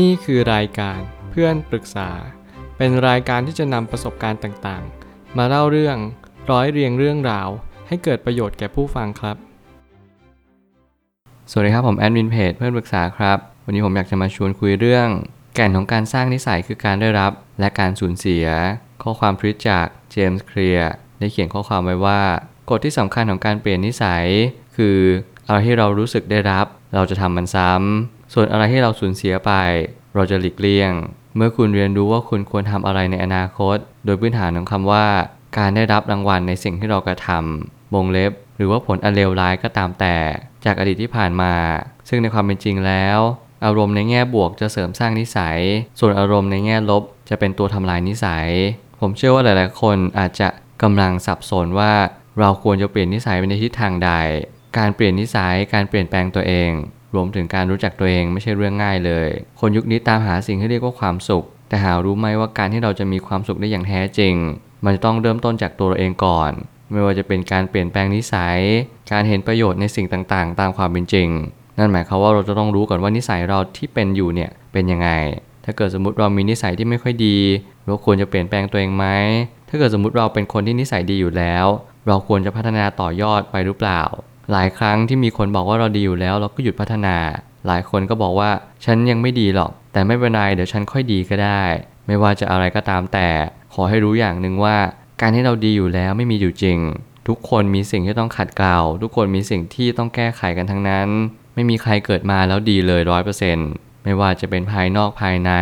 นี่คือรายการเพื่อนปรึกษา เป็นรายการที่จะนำประสบการณ์ต่างๆ มาเล่าเรื่องร้อยเรียงเรื่องราว ให้เกิดประโยชน์แก่ผู้ฟังครับ สวัสดีครับผมแอดมินเพจเพื่อนปรึกษาครับ วันนี้ผมอยากจะมาชวนคุยเรื่อง แก่นของการสร้างนิสัยคือการได้รับ และการสูญเสีย ข้อความทวิตจากเจมส์เคลียร์ได้เขียนข้อความไว้ว่ากฎที่สำคัญของการเปลี่ยนนิสัย คืออะไรที่เรารู้สึกได้รับ เราจะทำมันซ้ำ ส่วนอะไรที่เราสูญเสียไป เราจะหลีกเลี่ยง เมื่อคุณเรียนรู้ว่าคุณควรทำอะไรในอนาคต โดยพื้นฐานของคำว่า การได้รับรางวัลในสิ่งที่เรากระทำวงเล็บ หรือว่าผลอันเลวร้ายก็ตามแต่ จากอดีตที่ผ่านมา ซึ่งในความเป็นจริงแล้ว อารมณ์ในแง่บวกจะเสริมสร้างนิสัย ส่วนอารมณ์ในแง่ลบจะเป็นตัวทำลายนิสัย ผมเชื่อว่าหลาย ๆ คนอาจจะกำลังสับสนว่าเราควรจะเปลี่ยนนิสัยไปในทิศทางใด การเปลี่ยนนิสัย การเปลี่ยนแปลงตัวเอง รวมถึงการรู้จักตัวเองไม่ใช่เรื่องง่ายเลย คนยุคนี้ตามหาสิ่งที่เรียกว่าความสุข แต่หารู้ไหมว่าการที่เราจะมีความสุขได้อย่างแท้จริง มันจะต้องเริ่มต้นจากตัวเราเองก่อน ไม่ว่าจะเป็นการเปลี่ยนแปลงนิสัย การเห็นประโยชน์ในสิ่งต่างๆ ตามความเป็นจริง นั่นหมายความว่าเราจะต้องรู้ก่อนว่านิสัยเราที่เป็นอยู่เนี่ยเป็นยังไง ถ้าเกิดสมมติเรามีนิสัยที่ไม่ค่อยดี เราควรจะเปลี่ยนแปลงตัวเองไหม ถ้าเกิดสมมติเราเป็นคนที่นิสัยดีอยู่แล้ว เราควรจะพัฒนาต่อยอดไปหรือเปล่า หลายครั้งที่มีคนบอกว่าเราดีอยู่แล้ว เราก็หยุดพัฒนา หลายคนก็บอกว่าฉันยังไม่ดีหรอก แต่ไม่เป็นไรเดี๋ยวฉันค่อยดีก็ได้ ไม่ว่าจะอะไรก็ตามแต่ ขอให้รู้อย่างหนึ่งว่า การที่เราดีอยู่แล้วไม่มีอยู่จริง ทุกคนมีสิ่งที่ต้องขัดเกลาทุกคนมีสิ่งที่ต้องแก้ไขกันทั้งนั้น ไม่มีใครเกิดมาแล้วดีเลยร้อยเปอร์เซ็นต์ไม่ว่าจะเป็นภายนอกภายใน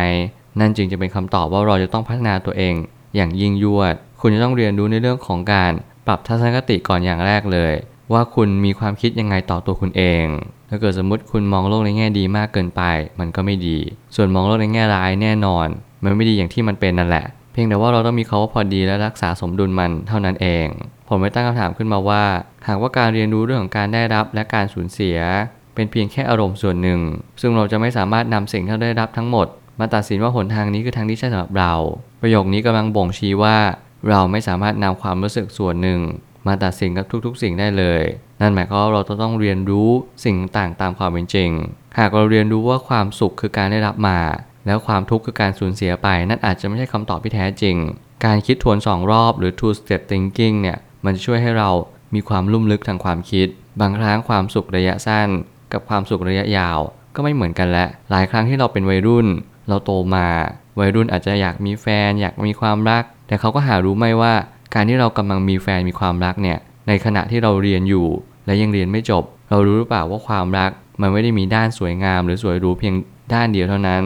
นั่นจึงจะเป็นคำตอบว่าเราจะต้องพัฒนาตัวเอง อย่างยิ่งยวด คุณจะต้องเรียนรู้ในเรื่องของการปรับทัศนคติก่อนอย่างแรกเลย ว่าคุณมีความคิดยังไงต่อตัวคุณเอง ถ้าเกิดสมมติคุณมองโลกในแง่ดีมากเกินไป มันก็ไม่ดี ส่วนมองโลกในแง่ร้ายแน่นอน มันไม่ดีอย่างที่มันเป็นนั่นแหละ เพียงแต่ว่าเราต้องมีเขาว่าพอดีและรักษาสมดุลมันเท่านั้นเอง ผมไม่ตั้งคำถามขึ้นมาว่า หากว่าการเรียนรู้เรื่องของการได้รับและการสูญเสีย เป็นเพียงแค่อารมณ์ส่วนหนึ่ง ซึ่งเราจะไม่สามารถนำสิ่งที่ได้รับทั้งหมด มาตัดสินว่าหนทางนี้คือทางที่ใช่สำหรับเรา ประโยคนี้กำลังบ่งชี้ว่า เราไม่สามารถนำความรู้สึกส่วนหนึ่ง มาตัดสินกับทุกๆ สิ่งได้เลย นั่นหมายความว่าเราต้องเรียนรู้สิ่งต่างตามความเป็นจริง หากเราเรียนรู้ว่าความสุขคือการได้รับมา แล้วความทุกข์คือการสูญเสียไป นั่นอาจจะไม่ใช่คำตอบที่แท้จริง การคิดทวนสองรอบหรือ two step thinking เนี่ย มันจะช่วยให้เรามีความลุ่มลึกทางความคิด บางครั้งความสุขระยะสั้น กับความสุขระยะยาว ก็ไม่เหมือนกันและหลายครั้งที่เราเป็นวัยรุ่น เราโตมา วัยรุ่นอาจจะอยากมีแฟน อยากมีความรัก แต่เขาก็หารู้ไหมว่า การที่เรากำลังมีแฟนมีความรักเนี่ย ในขณะที่เราเรียนอยู่ และยังเรียนไม่จบ เรารู้หรือเปล่าว่าความรัก มันไม่ได้มีด้านสวยงาม หรือสวยหรูเพียงด้านเดียวเท่านั้น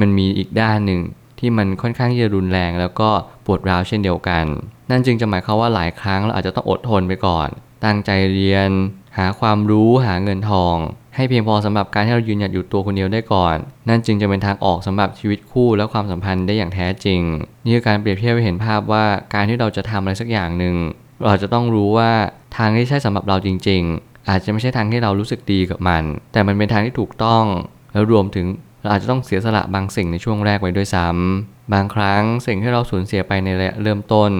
มันมีอีกด้านหนึ่งที่มันค่อนข้างที่จะรุนแรง แล้วก็ปวดร้าวเช่นเดียวกัน นั่นจึงจะหมายความว่าหลายครั้งเราอาจจะต้องอดทนไปก่อน ตั้งใจเรียน หาความรู้หาเงินทอง ให้เพียงพอสำหรับการที่เรายืนหยัดอยู่ตัวคนเดียวได้ก่อน นั่นจึงจะเป็นทางออกสำหรับชีวิตคู่และความสัมพันธ์ได้อย่างแท้จริง นี่คือการเปรียบเทียบให้เห็นภาพว่าการที่เราจะทำอะไรสักอย่างหนึ่งเราจะต้องรู้ว่าทางที่ใช่สำหรับเราจริง ๆ อาจจะไม่ใช่ทางที่เรารู้สึกดีกับมัน แต่มันเป็นทางที่ถูกต้อง แล้วรวมถึงเราอาจจะต้องเสียสละบางสิ่งในช่วงแรกไว้ด้วยซ้ำบางครั้งสิ่งที่เราสูญเสียไปในระยะเริ่มต้น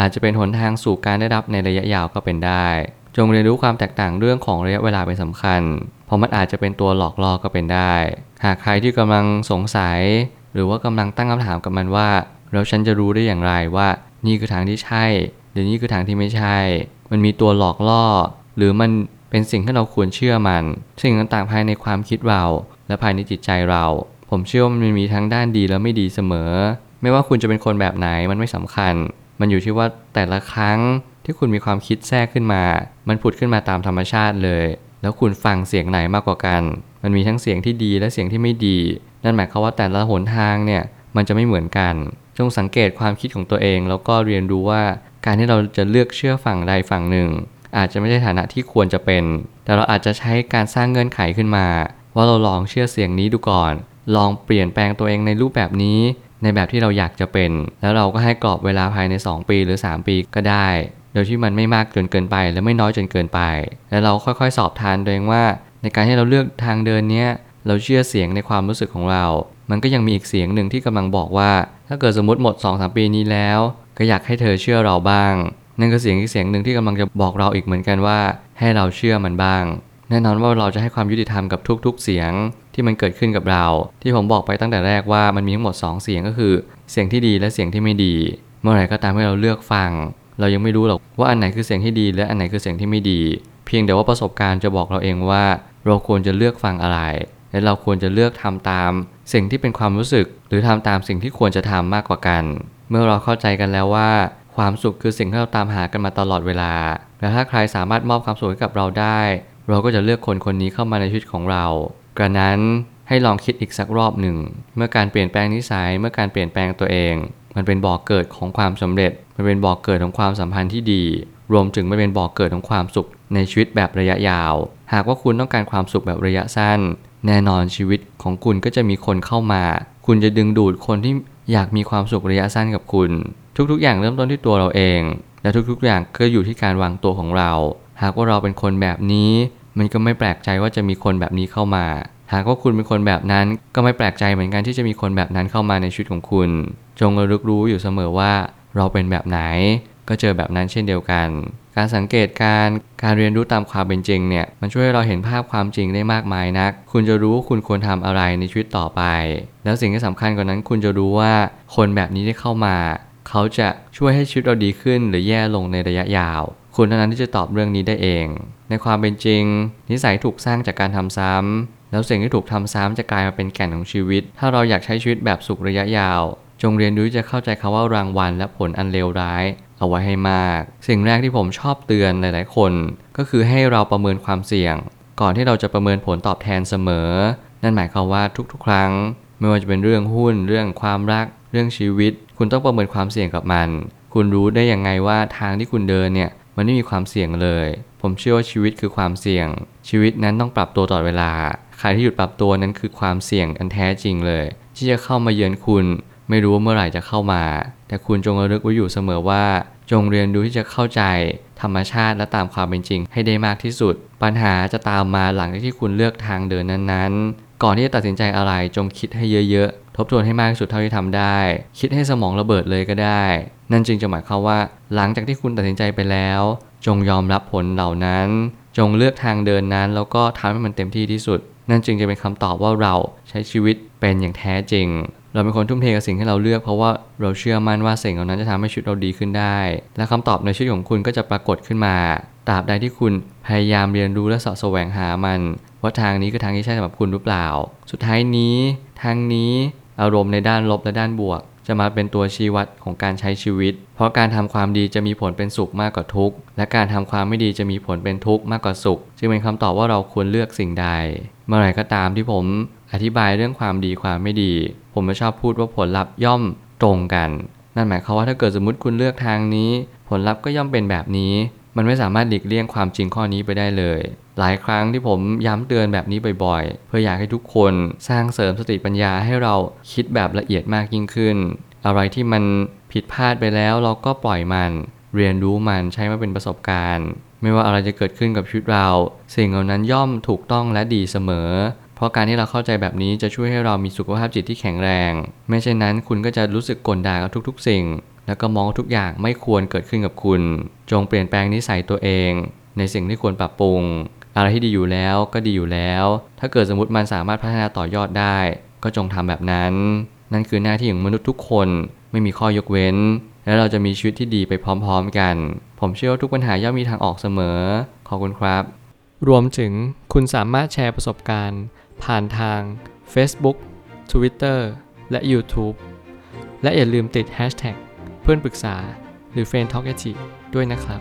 อาจจะเป็นหนทางสู่การได้รับในระยะยาวก็เป็นได้ จงเรียนรู้ความแตกต่างเรื่องของระยะเวลาเป็นสำคัญ เพราะมันอาจจะเป็นตัวหลอกล่อก็เป็นได้ หากใครที่กำลังสงสัย หรือว่ากำลังตั้งคำถามกับมันว่า แล้วฉันจะรู้ได้อย่างไรว่า นี่คือทางที่ใช่ หรือนี่คือทางที่ไม่ใช่ มันมีตัวหลอกล่อ หรือมันเป็นสิ่งที่เราควรเชื่อมัน สิ่งต่างๆภายในความคิดเรา และภายในจิตใจเรา ผมเชื่อว่ามันมีทั้งด้านดีและไม่ดีเสมอ ไม่ว่าคุณจะเป็นคนแบบไหนมันไม่สำคัญ มันอยู่ที่ว่าแต่ละครั้ง ที่คุณมีความคิดแทรกขึ้นมา มันผุดขึ้นมาตามธรรมชาติเลย แล้วคุณฟังเสียงไหนมากกว่ากัน มันมีทั้งเสียงที่ดีและเสียงที่ไม่ดี นั่นหมายความว่าแต่ละหนทางเนี่ยมันจะไม่เหมือนกัน จงสังเกตความคิดของตัวเอง แล้วก็เรียนรู้ว่าการที่เราจะเลือกเชื่อฝั่งใดฝั่งหนึ่ง อาจจะไม่ใช่ฐานะที่ควรจะเป็น แต่เราอาจจะใช้การสร้างเงื่อนไขขึ้นมา ว่าเราลองเชื่อเสียงนี้ดูก่อน ลองเปลี่ยนแปลงตัวเองในรูปแบบนี้ ในแบบที่เราอยากจะเป็น แล้วเราก็ให้กรอบเวลาภายใน 2 ปีหรือ 3 ปีก็ได้ โดยที่มันไม่มากจนเกินไป และไม่น้อยจนเกินไป แล้วเราค่อยๆ สอบทานตัวเองว่า ในการที่เราเลือกทางเดินเนี้ยเราเชื่อเสียงในความรู้สึกของเรา มันก็ยังมีอีกเสียงหนึ่งที่กำลังบอกว่า ถ้าเกิดสมมติหมด2-3ปีนี้แล้ว ก็อยากให้เธอเชื่อเราบ้าง นั่นก็เสียงอีกเสียงหนึ่งที่กำลังจะบอกเราอีกเหมือนกันว่า ให้เราเชื่อมันบ้าง แน่นอนว่าเราจะให้ความยุติธรรมกับทุก ๆ เสียงที่มันเกิดขึ้นกับเรา ที่ผมบอกไปตั้งแต่แรกว่ามันมีทั้งหมด 2 เสียงก็คือ เสียงที่ดีและเสียงที่ไม่ดี เมื่อไหร่ก็ตามที่เราเลือกฟัง เรายังไม่รู้หรอกว่าอันไหนคือเสียงที่ดี และอันไหนคือเสียงที่ไม่ดี เพียงแต่ว่าประสบการณ์จะบอกเราเองว่า เราควรจะเลือกฟังอะไร และเราควรจะเลือกทำตาม สิ่งที่เป็นความรู้สึก หรือทำตามสิ่งที่ควรจะทำมากกว่ากัน เมื่อเราเข้าใจกันแล้วว่า ความสุขคือสิ่งที่เราตามหากันมาตลอดเวลา และถ้าใครสามารถมอบความสุขให้กับเราได้ เราก็จะเลือกคนคนนี้เข้ามาในชีวิตของเรากระนั้นให้ลองคิดอีกสักรอบหนึ่ง เมื่อการเปลี่ยนแปลงนิสัย เมื่อการเปลี่ยนแปลงตัวเอง มันเป็นบ่อกเกิดของความสำเร็จ มันเป็นบ่อกเกิดของความสัมพันธ์ที่ดี รวมถึงมันเป็นบ่อกเกิดของความสุขในชีวิตแบบระยะยาว หากว่าคุณต้องการความสุขแบบระยะสั้น แน่นอนชีวิตของคุณก็จะมีคนเข้ามา คุณจะดึงดูดคนที่อยากมีความสุขระยะสั้นกับคุณ ทุกๆ อย่างเริ่มต้นที่ตัวเราเอง และทุกๆ อย่างก็อยู่ที่การวางตัวของเรา หากว่าเราเป็นคนแบบนี้ มันก็ไม่แปลกใจว่าจะมีคนแบบนี้เข้ามา หากว่าคุณเป็นคนแบบนั้นก็ไม่แปลกใจเหมือนกันที่จะมีคนแบบนั้นเข้ามาในชีวิตของคุณ จงระลึกรู้อยู่เสมอว่าเราเป็นแบบไหน ก็เจอแบบนั้นเช่นเดียวกัน การสังเกตการการเรียนรู้ตามความเป็นจริงเนี่ยมันช่วยให้เราเห็นภาพความจริงได้มากมายนัก คุณจะรู้ว่าคุณควรทำอะไรในชีวิตต่อไป แล้วสิ่งที่สำคัญกว่านั้นคุณจะรู้ว่าคนแบบนี้ที่เข้ามา เขาจะช่วยให้ชีวิตเราดีขึ้นหรือแย่ลงในระยะยาว คุณเท่านั้นที่จะตอบเรื่องนี้ได้เอง ในความเป็นจริง นิสัยถูกสร้างจากการทำซ้ำแล้วสิ่งที่ถูกทำซ้ำจะกลายมาเป็นแก่นของชีวิต ถ้าเราอยากใช้ชีวิตแบบสุขระยะยาว จงเรียนรู้จะเข้าใจคำว่ารางวัลและผลอันเลวร้าย เอาไว้ให้มาก สิ่งแรกที่ผมชอบเตือนหลาย ๆ คน ก็คือให้เราประเมินความเสี่ยง ก่อนที่เราจะประเมินผลตอบแทนเสมอ นั่นหมายความว่าทุก ๆ ครั้ง ไม่ว่าจะเป็นเรื่องหุ้น เรื่องความรัก เรื่องชีวิต คุณต้องประเมินความเสี่ยงกับมัน คุณรู้ได้ยังไงว่าทางที่คุณเดินเนี่ย มันไม่มีความเสี่ยงเลย ผมเชื่อว่าชีวิตคือความเสี่ยง ชีวิตนั้นต้องปรับตัวตลอดเวลา ใครที่หยุดปรับตัวนั้นคือความเสี่ยงอันแท้จริงเลย ที่จะเข้ามาเยือนคุณ ไม่รู้ว่าเมื่อไหร่จะเข้ามา แต่คุณจงระลึกไว้อยู่เสมอว่า จงเรียนรู้ที่จะเข้าใจธรรมชาติและตามความเป็นจริงให้ได้มากที่สุด ปัญหาจะตามมาหลังจากที่คุณเลือกทางเดินนั้นๆ ก่อนที่จะตัดสินใจอะไรจงคิดให้เยอะๆทบทวนให้มากที่สุดเท่าที่ทำได้ คิดให้สมองระเบิดเลยก็ได้ นั่นจึงจะหมายความว่าหลังจากที่คุณตัดสินใจไปแล้ว จงยอมรับผลเหล่านั้น จงเลือกทางเดินนั้น แล้วก็ทำให้มันเต็มที่ที่สุด นั่นจึงจะเป็นคำตอบว่าเราใช้ชีวิตเป็นอย่างแท้จริง เราเป็นคนทุ่มเทกับสิ่งที่เราเลือกเพราะว่าเราเชื่อมั่นว่าสิ่งเหล่านั้นจะทำให้ชีวิตเราดีขึ้นได้ และคำตอบในชีวิตของคุณก็จะปรากฏขึ้นมาตราบใดที่คุณพยายามเรียนรู้และสะแสวงหามัน ว่าทางนี้คือทางที่ใช่สำหรับคุณหรือเปล่า สุดท้ายนี้ ทางนี้ อารมณ์ในด้านลบและด้านบวก จะมาเป็นตัวชี้วัดของการใช้ชีวิต เพราะการทำความดีจะมีผลเป็นสุขมากกว่าทุกข์ และการทำความไม่ดีจะมีผลเป็นทุกข์มากกว่าสุข จึงเป็นคำตอบว่าเราควรเลือกสิ่งใด เมื่อไหร่ก็ตามที่ผมอธิบายเรื่องความดีความไม่ดี ผมจะชอบพูดว่าผลลัพธ์ย่อมตรงกัน นั่นหมายความว่าถ้าเกิดสมมติคุณเลือกทางนี้ ผลลัพธ์ก็ย่อมเป็นแบบนี้ มันไม่สามารถหลีกเลี่ยงความจริงข้อนี้ไปได้เลย หลายครั้งที่ผมย้ำเตือนแบบนี้บ่อยๆ เพื่ออยากให้ทุกคนสร้างเสริมสติปัญญาให้เราคิดแบบละเอียดมากยิ่งขึ้น อะไรที่มันผิดพลาดไปแล้วเราก็ปล่อยมัน เรียนรู้มันใช้มาเป็นประสบการณ์ ไม่ว่าอะไรจะเกิดขึ้นกับชีวิตเรา สิ่งเหล่านั้นย่อมถูกต้องและดีเสมอ เพราะการที่เราเข้าใจแบบนี้จะช่วยให้เรามีสุขภาพจิตที่แข็งแรง ไม่เช่นนั้นคุณก็จะรู้สึกกลด่ากับทุกๆ สิ่ง แล้วก็มองทุกอย่างไม่ควรเกิดขึ้นกับคุณ จงเปลี่ยนแปลงนิสัยตัวเอง ในสิ่งที่ควรปรับปรุง อะไรที่ดีอยู่แล้วก็ดีอยู่แล้ว ถ้าเกิดสมมติมันสามารถพัฒนาต่อยอดได้ ก็จงทำแบบนั้น นั่นคือหน้าที่ของมนุษย์ทุกคนไม่มีข้อยกเว้น และเราจะมีชีวิตที่ดีไปพร้อมๆกัน ผมเชื่อว่าทุกปัญหาย่อมมีทางออกเสมอ ขอบคุณครับ รวมถึงคุณสามารถแชร์ประสบการณ์ ผ่านทาง Facebook Twitter และ YouTube และอย่าลืมติด Hashtag เพื่อนปรึกษาหรือ f r ร e n d t a l k a ด้วยนะครับ